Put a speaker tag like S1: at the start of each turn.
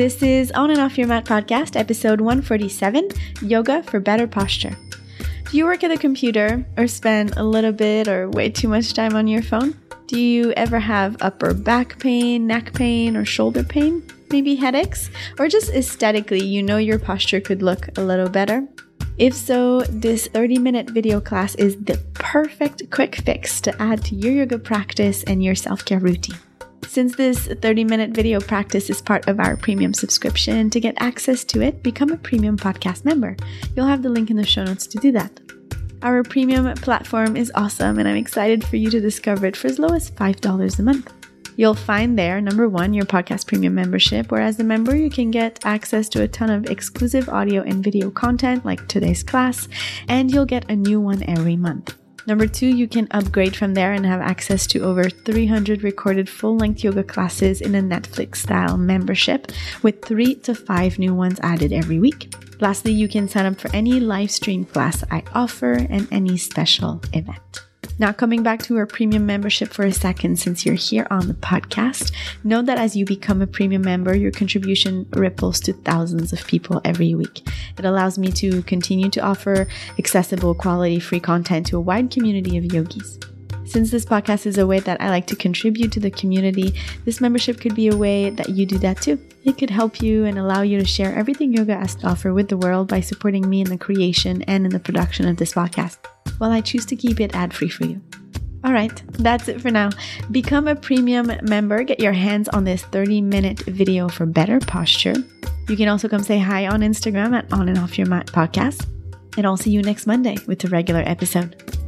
S1: This is On and Off Your Mat podcast, episode 147 Yoga for Better Posture. Do you work at a computer or spend a little bit or way too much time on your phone? Do you ever have upper back pain, neck pain, or shoulder pain? Maybe headaches? Or just aesthetically, you know your posture could look a little better? If so, this 30 minute video class is the perfect quick fix to add to your yoga practice and your self care routine. Since this 30 minute video practice is part of our premium subscription, to get access to it, become a premium podcast member. You'll have the link in the show notes to do that. Our premium platform is awesome, and I'm excited for you to discover it for as low as $5 a month. You'll find there, number one, your podcast premium membership, where as a member, you can get access to a ton of exclusive audio and video content like today's class, and you'll get a new one every month. Number two, you can upgrade from there and have access to over 300 recorded full length yoga classes in a Netflix style membership with three to five new ones added every week. Lastly, you can sign up for any live stream class I offer and any special event. Now, coming back to our premium membership for a second, since you're here on the podcast, know that as you become a premium member, your contribution ripples to thousands of people every week. It allows me to continue to offer accessible, quality, free content to a wide community of yogis. Since this podcast is a way that I like to contribute to the community, this membership could be a way that you do that too. It could help you and allow you to share everything yoga has to offer with the world by supporting me in the creation and in the production of this podcast while I choose to keep it ad free for you. All right, that's it for now. Become a premium member, get your hands on this 30 minute video for better posture. You can also come say hi on Instagram at On and Off Your Mat Podcast. And I'll see you next Monday with a regular episode.